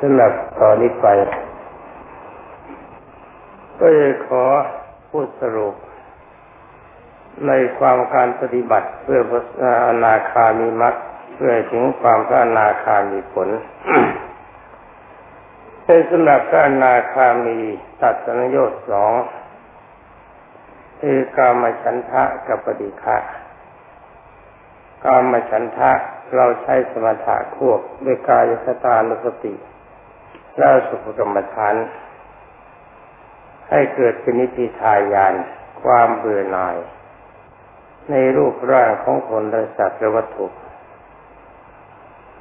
สำหรับต่อนนี้ไป ก็จะขอพูดสรุป ในความการปฏิบัติเพื่อพระอนาคามีมรรคเพื่อถึงความพระอนาคามีผลเป็นสำหรับพระอนาคามีตัดสัญญาสองคือกามฉันทะกับปฏิฆะ กามฉันทะเราใช้สมถะควบด้วยกายสตานุสติแล้วสุภกรรมฐาน ให้เกิดเป็นนิพพิทายาน ความเบื่อหน่าย ในรูปร่างของคนและสัตว์และวัตถุ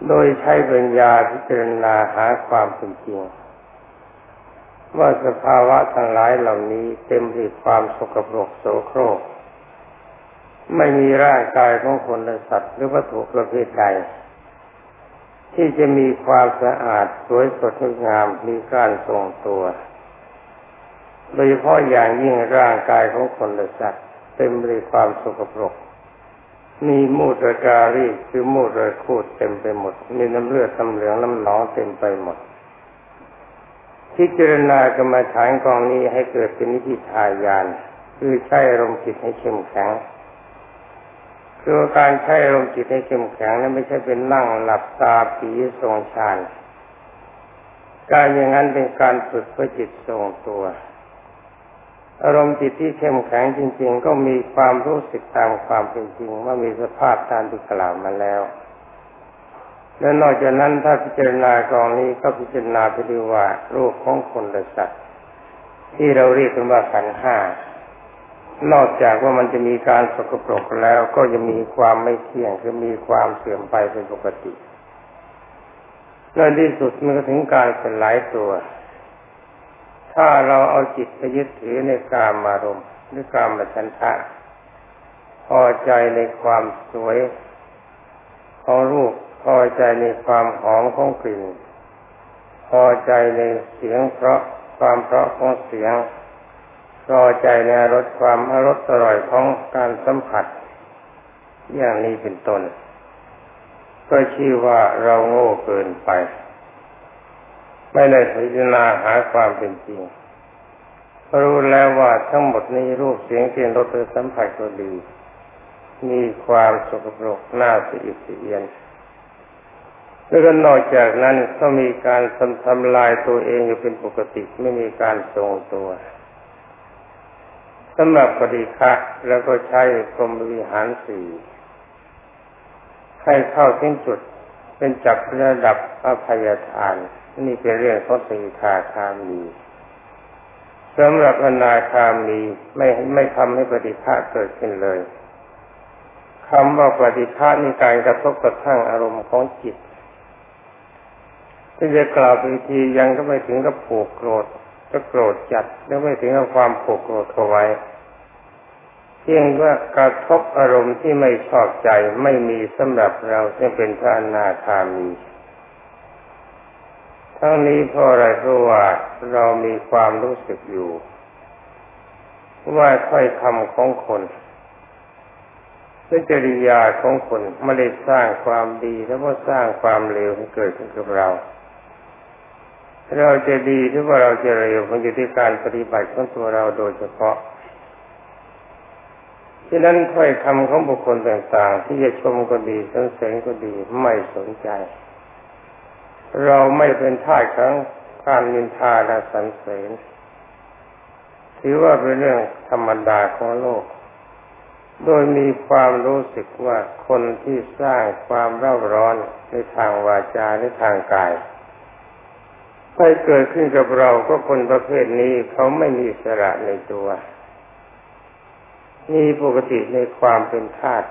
โดยใช้ปัญญาพิจารณาหาความเป็นจริงว่าสภาวะทั้งหลายเหล่านี้เต็มไปด้วยความสกปรกโสโครก ไม่มีร่างกายของคนและสัตว์หรือวัตถุประเภทใดที่จะมีความสะอาดสวยสดงามมีการทรงตัว โดยเฉพาะอย่างยิ่งร่างกายของคนและสัตว์เต็มไปด้วยความสกปรก มีมูตรการีคือมูตรคูดเต็มไปหมด มีน้ำเลือดน้ำเหลืองน้ำหนองเต็มไปหมดพิจารณากรรมฐานกองนี้ให้เกิดเป็นนิพพายาน คือใช้อารมณ์จิตให้เข้มแข็ง คือการใช้อารมณ์จิตให้เข้มแข็งนั้นไม่ใช่เป็นนั่งหลับตาผีทรงฌานการอย่างนั้นเป็นการฝึกเพื่อจิตทรงตัว อารมณ์จิตที่เข้มแข็งจริง ๆ ก็มีความรู้สึกตามความเป็นจริง ว่ามีสภาพตามที่กล่าวมาแล้ว และนอกจากนั้นถ้าพิจารณากองนี้ก็พิจารณาไปดูว่ารูปของคนและสัตว์ที่เราเรียกกันว่าขันห้า นอกจากว่ามันจะมีการสกปรกแล้วก็จะมีความไม่เที่ยงคือมีความเสื่อมไปเป็นปกติในที่สุดมันก็ถึงการเป็นหลายตัว ถ้าเราเอาจิตไปยึดถือในกามอารมณ์หรือกามฉันทะพอใจในความสวยของรูปพอใจในความหอมของกลิ่น พอใจในเสียงเพราะความเพราะของเสียง พอใจในรสความอรสอร่อยของการสัมผัส อย่างนี้เป็นต้นก็ชื่อว่าเราโง่เกินไป ไม่ได้พิจารณาหาความเป็นจริง รู้แล้วว่าทั้งหมดนี้รูปเสียงกลิ่นรสสัมผัสก็ดี มีความสกปรกน่าสิอิสเอียนแล้วก็นอกจากนั้นก็มีการทำลายตัวเองอยู่เป็นปกติไม่มีการทรงตัว สำหรับปฏิฆะแล้วก็ใช้กรมวิหารสี่ให้เข้าถึงจุดเป็นจับระดับอภัยทาน นี่เป็นเรื่องของสีทาคามีสำหรับอนาคามีไม่ไม่ทำให้ปฏิฆะเกิดขึ้นเลยคำว่าปฏิฆะนี่การกระทบกระทั่งอารมณ์ของจิตที่จะกล่าวไปทียังก็ไม่ถึงกับผูกโกรธ ก็โกรธจัดแล้วไม่ถึงกับความผูกโกรธเอาไว้เพียงว่ากระทบอารมณ์ที่ไม่ชอบใจไม่มีสำหรับเราซึ่งเป็นพระอนาคามีทั้งนี้เพราะอะไรเพราะว่าเรามีความรู้สึกอยู่ ว่าถ้อยคำของคนและจริยาของคนไม่ได้สร้างความดีแล้วก็สร้างความเลวให้เกิดขึ้นกับเรา เราจะดีหรือว่าเราจะเร็วมันอยู่ที่การปฏิบัติของตัวเราโดยเฉพาะฉะนั้นถ้อยคำของบุคคลต่างๆ ที่จะชมก็ดีสรรเสริญก็ดีไม่สนใจ เราไม่เป็นท่าของการนินทาและสรรเสริญถือว่าเป็นเรื่องธรรมดาของโลก โดยมีความรู้สึกว่าคนที่สร้างความเร่าร้อนในทางวาจาในทางกาย ให้เกิดขึ้นกับเราก็คนประเภทนี้เขาไม่มีสระในตัวมีปกติในความเป็นธาตุ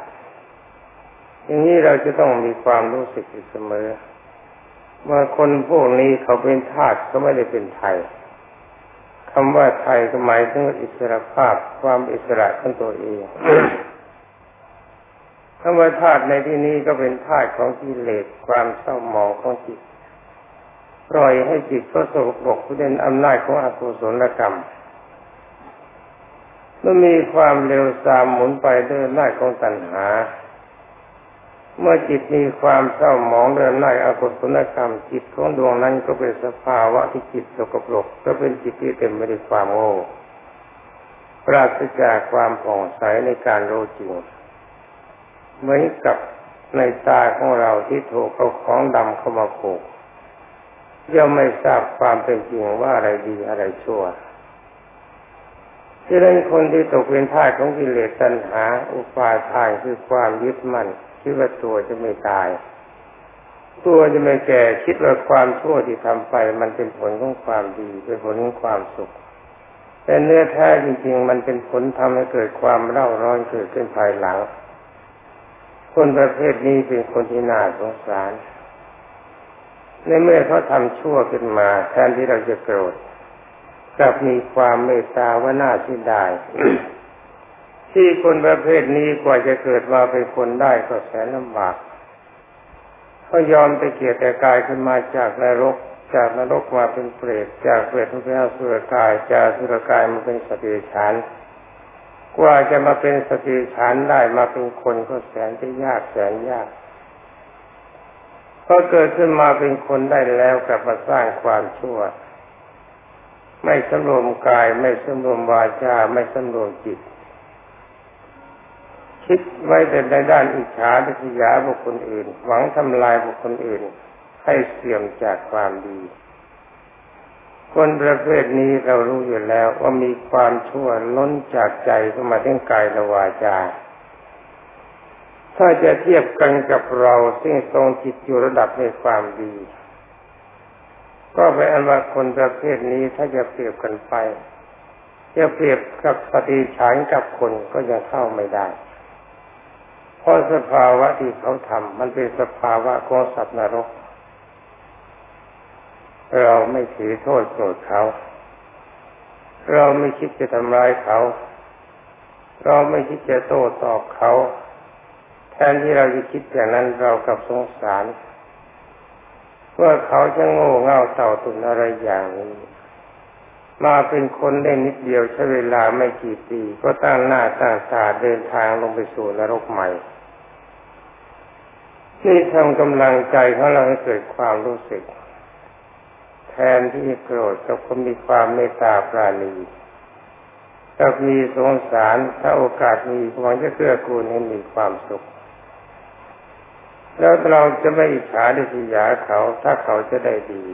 อย่างนี้เราจะต้องมีความรู้สึกเสมอว่าคนพวกนี้เขาเป็นธาตุเขาไม่ได้เป็นไทยคำว่าไทยก็หมายถึงอิสระภาพความอิสระของตัวเองคำว่าธาตุในที่นี้ก็เป็นธาตุของกิเลสความเศร้าหมองของจิต ปล่อยให้จิตก็สกปรกเป็นอำนาจของอกุศลกรรมเมื่อมีความเร็วตามหมุนไปด้วยอำนาจของตัณหา เมื่อจิตมีความเศร้าหมองเดินหน้าอกุศลกรรม จิตของดวงนั้นก็เป็นสภาวะที่จิตสกปรกก็เป็นจิตที่เต็มไปด้วยความโง่ปราศจากความผ่องใสในการรู้จริงเหมือนกับในตาของเราที่ถูกเอาของดำเข้ามาโขก ย่อมไม่ทราบความเป็นจริงว่าอะไรดีอะไรชั่วที่นั้นคนที่ตกเป็นท่าของกิเลสตัณหา อุปาทานคือความยึดมั่นคิดว่าตัวจะไม่ตาย ตัวจะไม่แก่คิดว่าความชั่วที่ทำไป มันเป็นผลของความดีเป็นผลของความสุข แต่เนื้อแท้จริง ๆ มันเป็นผลทำให้เกิดความเร่าร้อนเกิดขึ้นภายหลัง คนประเภทนี้เป็นคนที่น่าสงสาร ในเมื่อเขาทำชั่วขึ้นมา แทนที่เราจะโกรธกลับมีความเมตตาว่าน่าที่ได้ที่คนประเภทนี้กว่าจะเกิดมาเป็นคนได้ก็แสนลำบากเขายอมไปเกียรติกายขึ้นมาจากนรก จากนรกมาเป็นเปรตจากเปรตมาเป็นอสุรกาย จากสุรกายมาเป็นสติฉันกว่าจะมาเป็นสติฉันได้มาเป็นคนก็แสนจะยากแสนยาก พอเกิดขึ้นมาเป็นคนได้แล้วกลับมาสร้างความชั่ว ไม่สำรวมกายไม่สำรวมวาจาไม่สำรวมจิต คิดไว้แต่ในด้านอิจฉาทิษยาบุคคลอื่น หวังทำลายบุคคลอื่น ให้เสื่อมจากความดี คนประเภทนี้เรารู้อยู่แล้วว่ามีความชั่วล้นจากใจเข้ามาทั้งกายและวาจา ถ้าจะเทียบกันกับเราซึ่งทรงจิตอยู่ระดับในความดี ก็เป็นอันว่าคนประเภทนี้ถ้าจะเปรียบกันไปจะเปรียบกับปฏิฉานกับคนก็ยังเข้าไม่ได้เพราะสภาวะที่เขาทำมันเป็นสภาวะของสัตว์นรก เราไม่ถือโทษโกรธเขา เราไม่คิดจะทำร้ายเขา เราไม่คิดจะโต้ตอบเขา แทนที่เราจะคิดอย่างนั้นเรากับสงสารว่าเขาจะโง่เง่าเต่าตุนอะไรอย่างนี้ มาเป็นคนได้นิดเดียวใช้เวลาไม่กี่ปี ก็ตั้งหน้าตั้งตาเดินทางลงไปสู่นรกใหม่นี่ทำกำลังใจของเราให้เกิดความรู้สึก แทนที่โกรธก็มีความเมตตาปราณีก็มีสงสารถ้าโอกาสมีหวังจะเกื้อกูลให้มีความสุข แล้วเราจะไม่อิจฉาดิสยาเขาถ้าเขาจะได้ดี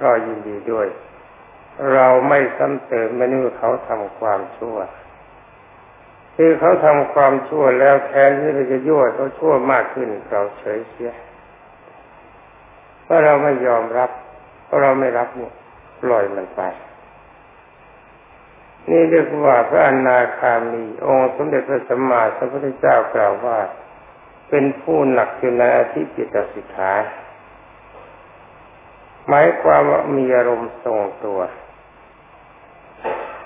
ก็ยินดีด้วย เราไม่ซ้ำเติมไม่นึกเขาทำความชั่วคือเขาทำความชั่วแล้วแทนที่เราจะยั่วเขาชั่วมากขึ้นเราเฉยเสียเพราะเราไม่ยอมรับ เพราะเราไม่รับเนี่ยปล่อยมันไป นี่เรียกว่าพระอนาคามี องค์สมเด็จพระสัมมาสัมพุทธเจ้ากล่าวว่า เป็นผู้หนักอยู่ในอธิจิตสิกขาหมายความว่ามีอารมณ์ทรงตัว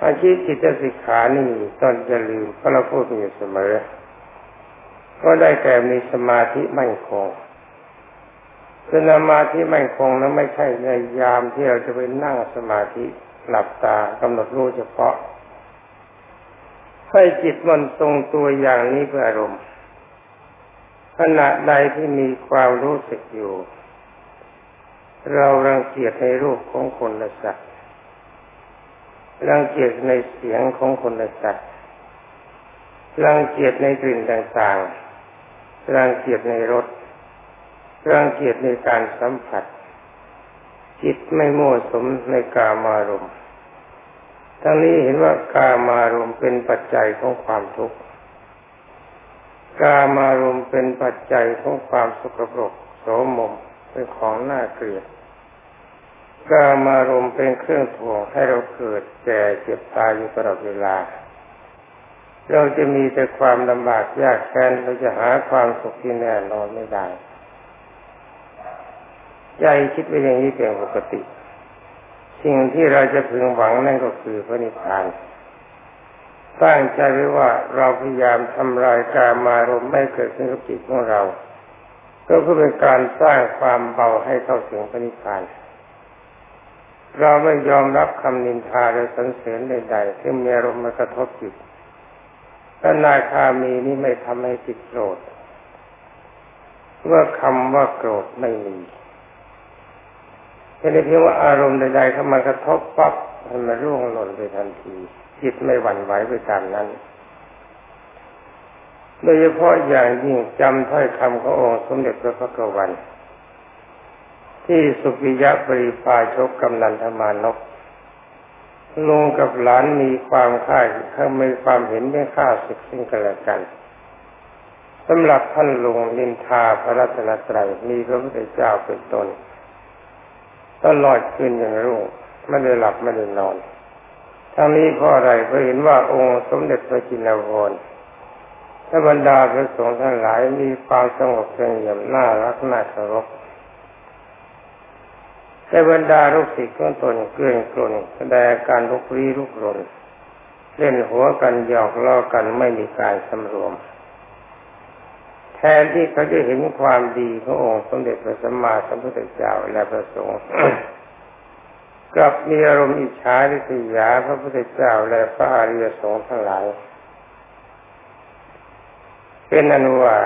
อาชีพจิตสิกขานี่ตอนจะลืมเพราะเราพูดอยู่เสมอ ก็ได้แก่มีสมาธิมั่นคงสมาธิมั่นคงนั้นไม่ใช่ในยามที่เราจะไปนั่งสมาธิหลับตากำหนดรู้เฉพาะ ให้จิตมันทรงตัวอย่างนี้เพื่ออารมณ์ ขณะใดที่มีความรู้สึกอยู่ เรารังเกียจในรูปของคนละสัตว์รังเกียจในเสียงของคนละสัตว์รังเกียจในกลิ่นต่างๆรังเกียจในรสรังเกียจในการสัมผัส จิตไม่มั่วสมในกามารมณ์ทั้งนี้เห็นว่ากามารมณ์เป็นปัจจัยของความทุกข์ กามารมณ์เป็นปัจจัยของความสกปรกโสมมเป็นของน่าเกลียดกามารมณ์เป็นเครื่องถ่วงให้เราเกิดแก่เจ็บตายอยู่ตลอดเวลา เราจะมีแต่ความลำบากยากแค้นเราจะหาความสุขที่แน่นอนไม่ได้ ใจคิดไปอย่างนี้เป็นปกติ สิ่งที่เราจะพึงหวังนั่นก็คือพระนิพพาน ตั้งใจไว้ว่าเราพยายามทำลายการมารมไม่เกิดขึ้นกับจิตของเรา ก็เพื่อเป็นการสร้างความเบาให้เข้าถึงพระนิพพานเราไม่ยอมรับคำนินทาหรือสรรเสริญใดๆที่มีอารมณ์มากระทบจิตถ้านาคามีนี้ไม่ทำให้จิตโกรธว่าคำว่าโกรธไม่มีแค่เพียงว่าอารมณ์ใดๆเข้ามากระทบปั๊บมันมาร่วงหล่นไปทันที จิตไม่หวั่นไหวไปตามนั้น โดยเฉพาะอย่างยิ่งจำถ้อยคำขององค์สมเด็จพระพุทธวัน ที่สุกิยะปริพาชกกำนันธมานกลุงกับหลานมีความค่ายเขามีความเห็นไม่ค่าศึกซึ่งกันและกันสำหรับท่านลุงนินทาพระรัตนตรัยมีพระพุทธเจ้าเป็นตนตลอดคืนอย่างรุ่งไม่ได้หลับไม่ได้นอน ทั้งนี้เพราะอะไรเพราะเห็นว่าองค์สมเด็จพระจินวรและบรรดาพระสงฆ์ทั้งหลายมีความสงบเสงี่ยมน่ารักน่าเคารพแต่บรรดาลูกศิษย์ของตนเกลื่อนกลนแสดงการลุกลี้ลุกรนเล่นหัวกันหยอกล้อกันไม่มีการสำรวม แทนที่เขาจะเห็นความดีขององค์สมเด็จพระสัมมาสัมพุทธเจ้าและพระสงฆ์ กลับมีอารมณ์อิจฉาริษยาพระพุทธเจ้าและพระอริยสงฆ์ทั้งหลายเป็นอนุว่า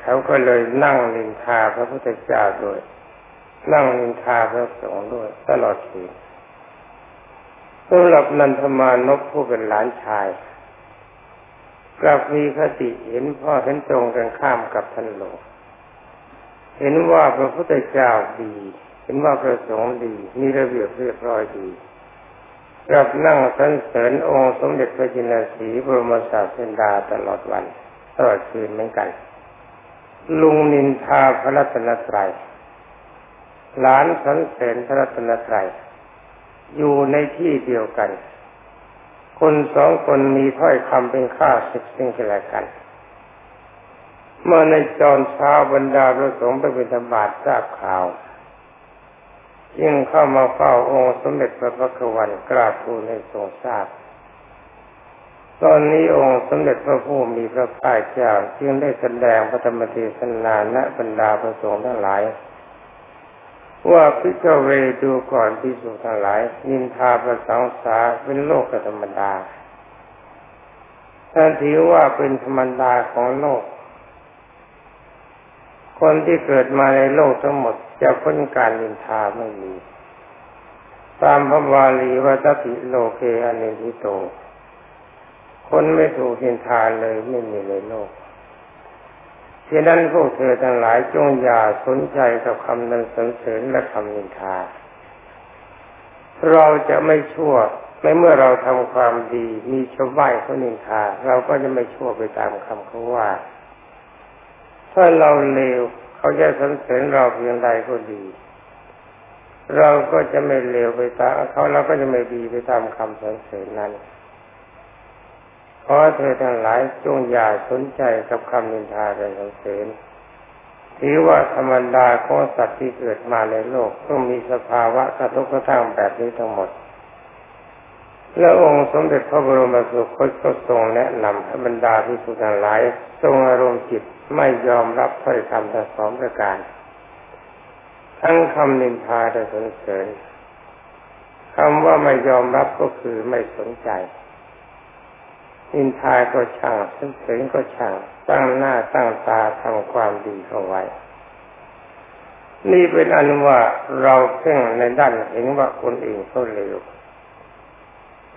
เขาก็เลยนั่งลินทาพระพุทธเจ้าโดยนั่งนินทาพระสงฆ์ด้วยตลอดชีสำหรับนันทมานพผู้เป็นหลานชาย กลับมีคติเห็นพ่อเห็นตรงกันข้ามกับท่านหลวงเห็นว่าพระพุทธเจ้าดี เห็นว่าพระสงฆ์ดี มีระเบียบเรียบร้อยดีกลับนั่งสรรเสริญองค์สมเด็จพระจินสีบรมศาสดาตลอดวันตลอดคืนเหมือนกัน ลุงนินทาพระรัตนตรัยหลานสันเสริญพระรัตนตรัยอยู่ในที่เดียวกัน คนสองคนมีถ้อยคำเป็นข้าศึกซึ่งกันและกัน เมื่อในจอนเช้าบรรดาพระสงฆ์ไปเป็นธบาตทราบข่าว ยิ่งเข้ามาเฝ้าองค์สมเด็จพระพักวันกราบทูลให้ทรงทราบ ตอนนี้องค์สมเด็จพระผู้มีพระภาคเจ้าจึงได้แสดงพระธรรมเทศนาณบรรดาพระสงฆ์ทั้งหลาย ว่าพิจเวดูก่อนพิสุทั้งหลาย นินทาประสังสาเป็นโลกธรรมดาท่านถือว่าเป็นธรรมดาของโลก คนที่เกิดมาในโลกทั้งหมดจะพ้นการนินทาไม่มี ตามพระบาลีว่าตติโลเกอเนหิโต คนไม่ถูกนินทาเลยไม่มีในโลกฉะนั้นพวกเธอทั้งหลายจงอย่าสนใจกับคำนั้นสรรเสริญและคำนินทา เราจะไม่ชั่วในเมื่อเราทำความดีมีชาวบ้านเขานินทา เราก็จะไม่ชั่วไปตามคำเขาว่า ถ้าเราเลวเขาจะสรรเสริญเราเพียงใดก็ดี เราก็จะไม่เลวไปตามเขาเราก็จะไม่ดีไปตามคำสรรเสริญนั้นขอเธอทั้งหลายจงอย่าสนใจกับคำนินทาและสรรเสริญถือว่าธรรมดาของสัตว์ที่เกิดมาในโลกต้องมีสภาวะกระทบกระทั่งแบบนี้ทั้งหมด และองค์สมเด็จพระบรมสุคตก็ทรงแนะนำให้บรรดาที่สุทั้งหลายทรงอารมณ์จิต ไม่ยอมรับถ้อยคำทั้งสองประการ ทั้งคำนินทาและสรรเสริญคำว่าไม่ยอมรับก็คือไม่สนใจอินทาก็ช่างซึ่งเสงก็ช่าง ตั้งหน้าตั้งตาทำความดีเข้าไว้ นี่เป็นอันว่าเราเพ่งในด้านเห็นว่าคนอื่นเขาเลว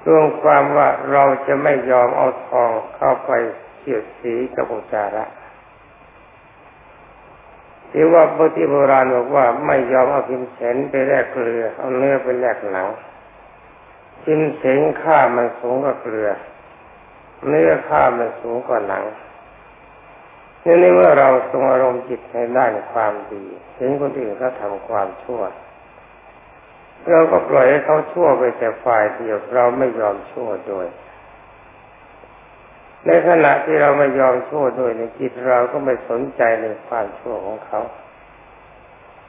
รวมความว่าเราจะไม่ยอมเอาทองเข้าไปเสียดสีกับอุจาระ ที่ว่าพระที่โบราณบอกว่าไม่ยอมเอาพิมเสนไปแลกเกลือ เอาเนื้อไปแลกหนังพิมเสงค่ามันสูงกว่าเกลือ เนื้อข้ามันสูงกว่าหนังนี่นี่เมื่อเราทรงอารมณ์จิตในด้านความดีเห็นคนอื่นเขาทาความชั่ว เราก็ปล่อยให้เขาชั่วไปแต่ฝ่ายเดียวเราไม่ยอมชั่วด้วย ในขณะที่เราไม่ยอมชั่วด้วยในจิตเราก็ไม่สนใจในความชั่วของเขา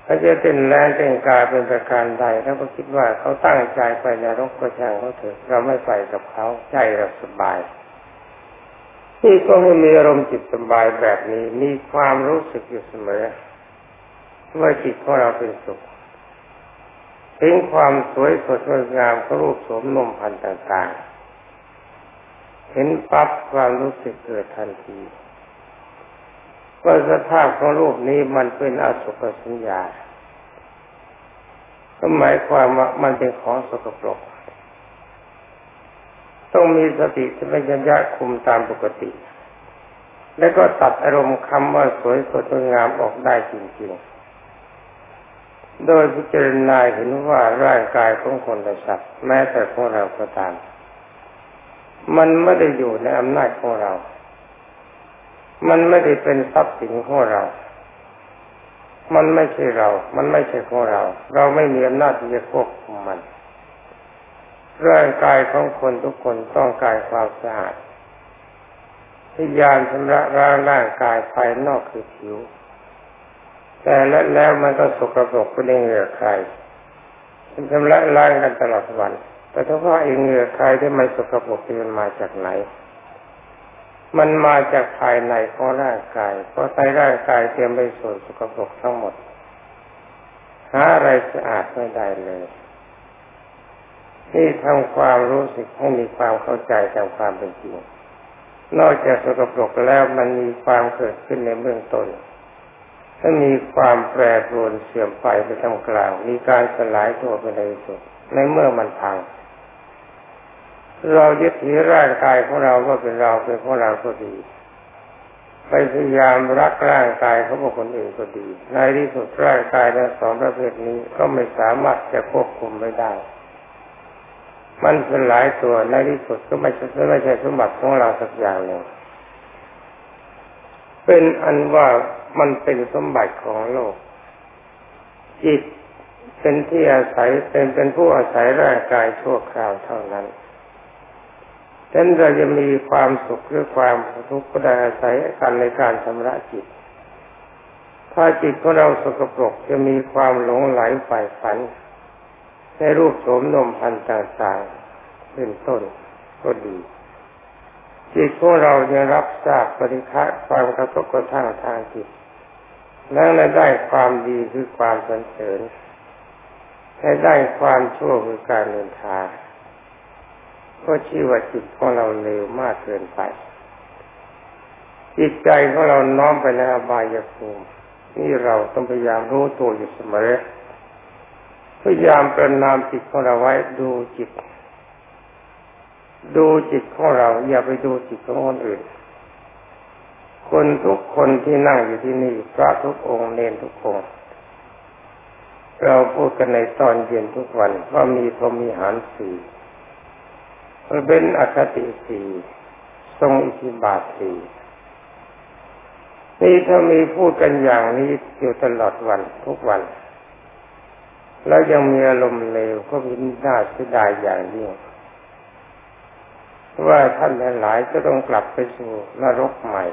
เขาจะเป็นแรงเป็นกายเป็นประการใดเราก็คิดว่าเขาตั้งใจไปในรกกระช่างเขาเถอะเราไม่ไปกับเขาใจเราสบายที่ก็ให้มีอารมณ์จิตสบายแบบนี้ มีความรู้สึกอยู่เสมอว่าจิตของเราเป็นสุขถึงความสวยสดงดงามของรูปสมนมพันธ์ต่างๆ เห็นปั๊บความรู้สึกเกิดทันทีว่าสภาพของรูปนี้มันเป็นอสุภสัญญาก็หมายความว่ามันเป็นของสกปรก ต้องมีสติสัมปชัญญะคุมตามปกติ แล้วก็ตัดอารมณ์คำว่าสวยสดงามออกได้จริงๆ โดยพิจารณาเห็นว่าร่างกายของคนและสัตว์แม้แต่ของเราก็ตาม มันไม่ได้อยู่ในอำนาจของเรา มันไม่ได้เป็นทรัพย์สินของเรา มันไม่ใช่เรา มันไม่ใช่ของเรา เราไม่มีอำนาจที่จะควบคุมมัน ร่างกายของคนทุกคนต้องการความสะอาดพยายามชำระร่างร่างกายภายนอกคือผิว แต่แล้วแล้วมันก็สกปรกไปเหงื่อยๆใครชำระล้างกันตลอดวัน แต่ถ้าว่าเองเหงื่อใครที่มันสกปรกมันมาจากไหน มันมาจากภายในของร่างกาย เพราะในร่างกายเต็มไปส่วนสกปรกทั้งหมด หาอะไรสะอาดไม่ได้เลยนี่ทำความรู้สึกให้มีความเข้าใจตามความเป็นจริง นอกจากสกปรกแล้วมันมีความเกิดขึ้นในเบื้องต้น ถ้ามีความแปรปรวนเสื่อมไปไปทำกลาง มีการสลายตัวไปในสุด ในเมื่อมันพัง เรายึดถือร่างกายของเราว่าเป็นเราเป็นของเราก็ดี ไปพยายามรักร่างกายเขาบอกคนอื่นก็ดี ในที่สุดร่างกายทั้งสองประเภทนี้ก็ไม่สามารถจะควบคุมไม่ได้ มันสลายตัวในที่สุดก็ไม่ใช่ไม่ใช่สมบัติของเราสักอย่างหนึ่งเป็นอันว่ามันเป็นสมบัติของโลก จิตเป็นที่อาศัยเป็นเป็นผู้อาศัยร่างกายชั่วคราวเท่านั้น ฉะนั้นเราจะมีความสุขหรือความทุกข์ก็ได้อาศัยกันในการชำระจิต ถ้าจิตของเราสกปรกจะมีความหลงไหลฝ่ายฝัน ในรูปโสมนมพันต่างๆเป็นต้นก็ดี จิตของเรายังรับทราบปริฆะความกระทบกระทั่งทางจิตแล้วได้ความดีคือความสันเสริญให้ได้ความชั่วคือการเนินทาง ก็ชื่อว่าจิตของเราเร็วมากเกินไป จิตใจของเราน้อมไปในอบายภูมินี่เราต้องพยายามรู้ตัวอยู่เสมอ พยายามประนามจิตของเราไว้ดูจิต ดูจิตของเรา อย่าไปดูจิตของคนอื่น คนทุกคนที่นั่งอยู่ที่นี่พระทุกองค์เนนทุกองค์เราพูดกันในตอนเย็นทุกวันว่ามีพรหมีหารสี่ เป็นอคติสีทรงอิทธิบาทสีนี่ถ้ามีพูดกันอย่างนี้อยู่ตลอดวันทุกวัน แล้วยังมีอารมณ์เลวก็มีน่าเสียดายอย่างยิ่งว่าท่านหลายจะต้องกลับไปสู่นรกใหม่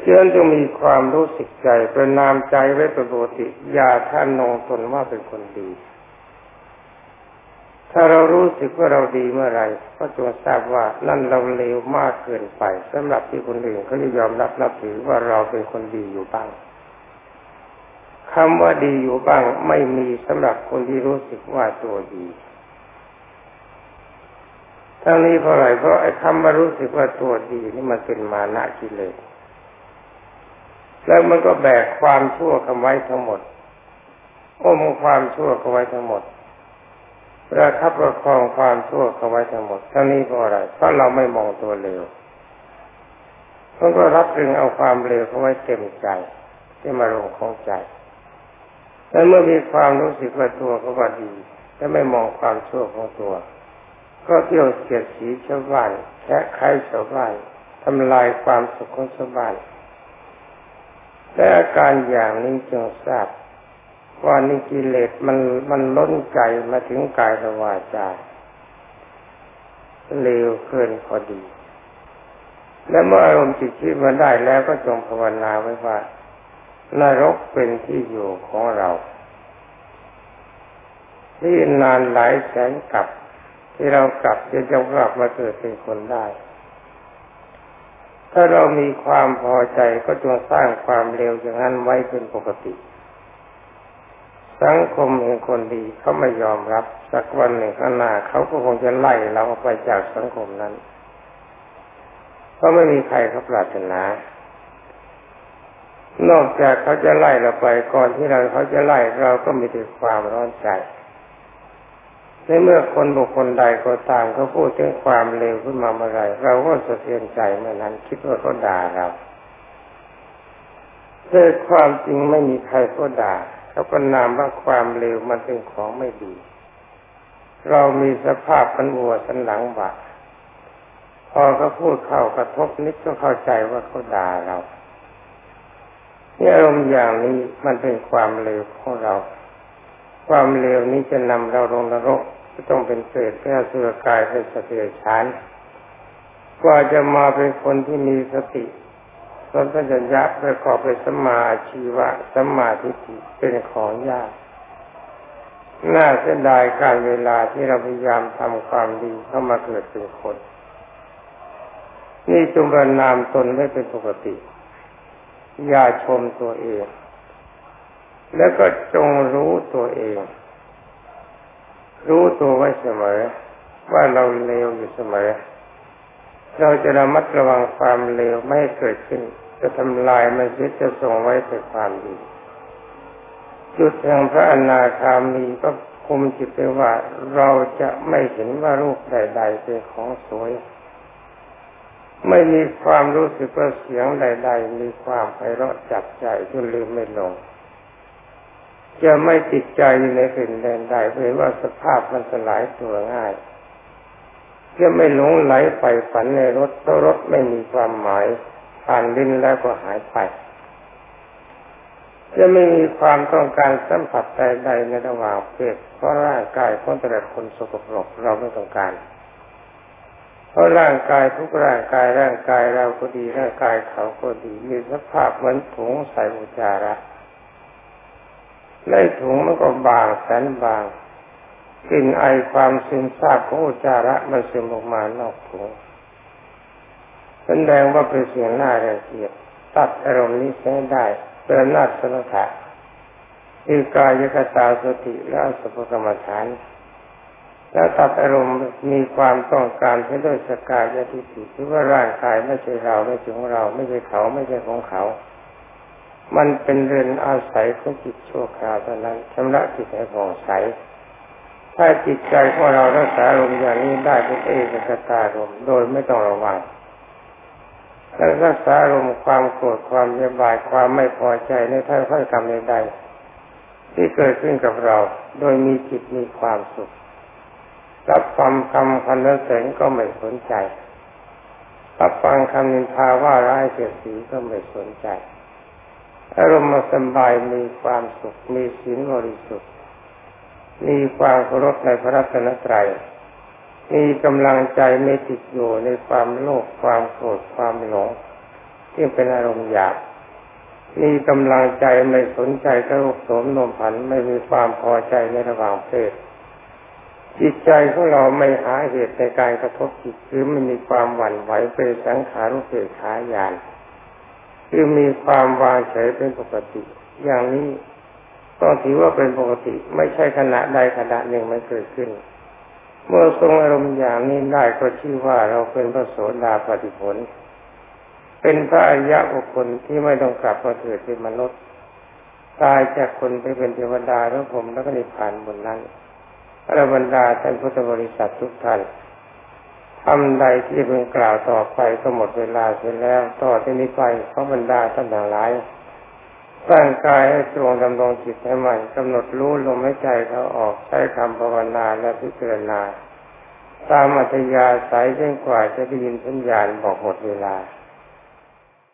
เชื่อนจะมีความรู้สึกใจประนามใจไว้ปกติอย่าท่านนงตนว่าเป็นคนดี ถ้าเรารู้สึกว่าเราดีเมื่อไรก็จงทราบว่านั่นเราเลวมากเกินไปสำหรับที่คนอื่นเขาจะยอมรับนับถือว่าเราเป็นคนดีอยู่บ้างคำว่าดีอยู่บ้างไม่มีสำหรับคนที่รู้สึกว่าตัวดีทั้งนี้เพราะอะไรเพราะไอ้คำว่ารู้สึกว่าตัวดีนี่มันเป็นมานะกิเลสแล้วมันก็แบกความชั่วกันไว้ทั้งหมดอมความชั่วกันไว้ทั้งหมด ประคับประคองความชั่วเข้าไว้ทั้งหมด ทั้งนี้เพราะอะไร เพราะเราไม่มองตัวเลวมันก็รับรึงเอาความเลวเข้าไว้เต็มใจที่มาลงของใจ และเมื่อมีความรู้สึกว่าตัวเขาว่าดีและไม่มองความชั่วของตัว ก็เที่ยวเสียดสีชาวบ้านแค่ใครชาวบ้านทำลายความสุขของชาวบ้านและอาการอย่างนี้จงทราบ ว่านี่กิเลสมันมันล้นใจมาถึงกายและวาจาเลวเกินพอดี และเมื่ออารมณ์จิตคิดมาได้แล้วก็จงภาวนาไว้ว่านรกเป็นที่อยู่ของเรา ที่นานหลายแสนกลับ ที่เรากลับจะจะกลับมาเกิดเป็นคนได้ ถ้าเรามีความพอใจก็จงสร้างความเร็วอย่างนั้นไว้เป็นปกติ สังคมเองคนดีเขาไม่ยอมรับ สักวันหนึ่งข้างหน้าเขาก็คงจะไล่เราออกไปจากสังคมนั้น เพราะไม่มีใครเขาปรารถนา นอกจากเขาจะไล่เราไปก่อนที่เราเขาจะไล่เราก็มีแต่ความร้อนใจในเมื่อคนบุคคลใดก็ตามเขาพูดถึงความเลวขึ้นมาเมื่อไรเราก็สะเทือนใจเมื่อนั้นคิดว่าเขาด่าเราแต่ความจริงไม่มีใครก็ด่า เขาก็นามว่าความเลวมันเป็นของไม่ดี เรามีสภาพเป็นวัวสันหลังบะพอเขาพูดเข้ากระทบนิดก็เข้าใจว่าเขาด่าเราเนี่ยอารมณ์อย่างนี้มันเป็นความเลวของเรา ความเลวนี้จะนำเราลงนรกก็ต้องเป็นเศษแค่เสือกายเป็นสติชานกว่าจะมาเป็นคนที่มีสติ สัมปชัญญะประกอบไปสมาชีวะสมาธิิเป็นของยาก น่าเสียดายการเวลาที่เราพยายามทำความดีเข้ามาเกิดเป็นคน นี่จงประนามตนไม่เป็นปกติ อย่าชมตัวเอง แล้วก็จงรู้ตัวเอง รู้ตัวไว้เสมอ ว่าเราเลวอยู่เสมอเราจะระมัดระวังความเลวไม่ให้เกิดขึ้น จะทำลายมันเสียจะส่งไว้แต่ความดี จุดแห่งพระอนาคามีก็คุมจิตไปว่าเราจะไม่เห็นว่ารูปใดๆเป็นของสวย ไม่มีความรู้สึกว่าเสียงใด ๆ มีความไพเราะจับใจจนลืมไม่ลง จะไม่ติดใจอยู่ในสิ่งใดๆเพราะว่าสภาพมันสลายตัวง่ายจะไม่หลงไหลไปฝันในรถเพราะรถไม่มีความหมาย ผ่านลิ้นแล้วก็หายไป จะไม่มีความต้องการสัมผัสใดๆในระหว่างเพศเพราะร่างกายของแต่ละคนสกปรกเราไม่ต้องการ เพราะร่างกายทุกร่างกายร่างกายเราก็ดีร่างกายเขาก็ดีมีสภาพเหมือนถุงใส่อุจจาระในถุงมันก็บางแสนบางกลิ่นไอความซึมซาบของอุจจาระมันซึมออกมานอกถุง แสดงว่าเป็นเสียงหน้าเรังเกียจตัดอารมณ์นี้ใช้ได้เป็นอำนาจสมถะคือกายกตาสติและสุภกรรมฐาน แล้วตัดอารมณ์มีความต้องการเพื่อด้วยสกายทิฏฐิที่ว่าร่างกายไม่ใช่เราไม่ใช่ของเรา ไม่ใช่เขาไม่ใช่ของเขา มันเป็นเรือนอาศัยของจิตชั่วคราวเท่านั้นชำระจิตให้ผ่องใสถ้าจิตใจของเรารักษาอารมณ์อย่างนี้ได้เป็นเอกกตารมโดยไม่ต้องระวัง และรักษาอารมณ์ความโกรธความเยียบายความไม่พอใจในท่าถ้อยคำใดๆที่เกิดขึ้นกับเรา โดยมีจิตมีความสุขรับฟังคำพันเสริญก็ไม่สนใจรับฟังคำนินทาว่าร้ายเสียสีก็ไม่สนใจ อารมณ์สบายมีความสุข มีศีลบริสุทธิ์ มีความเคารพในพระรัตนตรัย มีกำลังใจไม่ติดอยู่ในความโลภความโกรธความหลงที่เป็นอารมณ์หยาบมีกำลังใจไม่สนใจกระลุกสมนมผันไม่มีความพอใจในระหว่างเพศจิตใจของเราไม่หาเหตุในการกระทบจิตคือไม่มีความหวั่นไหวเป็นสังขารุเปขายานคือมีความวางเฉยเป็นปกติ อย่างนี้ต้องถือว่าเป็นปกติ ไม่ใช่ขณะใดขณะหนึ่งมันเกิดขึ้น เมื่อทรงอารมณ์อย่างนี้ได้ก็ชื่อว่าเราเป็นพระโสดาปฏิผล เป็นพระอริยะบุคคลที่ไม่ต้องกลับมาเกิดเป็นมนุษย์ ตายจากคนไปเป็นเทวดาแล้วผมแล้วก็นิพพานบนนั้นพระบรรดาท่านพุทธบริษัททุกท่านทำใดที่เป็นกล่าวต่อไปก็หมดเวลาเสร็จแล้ว ต่อที่นี้ไปพระบรรดาท่านทั้งหลาย ร่างกายให้ตรงดำรงจิตให้ใหม่กำหนดรู้ลมหายใจเขาออกใช้คำภาวนาและพิจารณา ตามอัธยาศัยเช่นกว่าจะได้ยินสัญญาณบอกหมดเวลา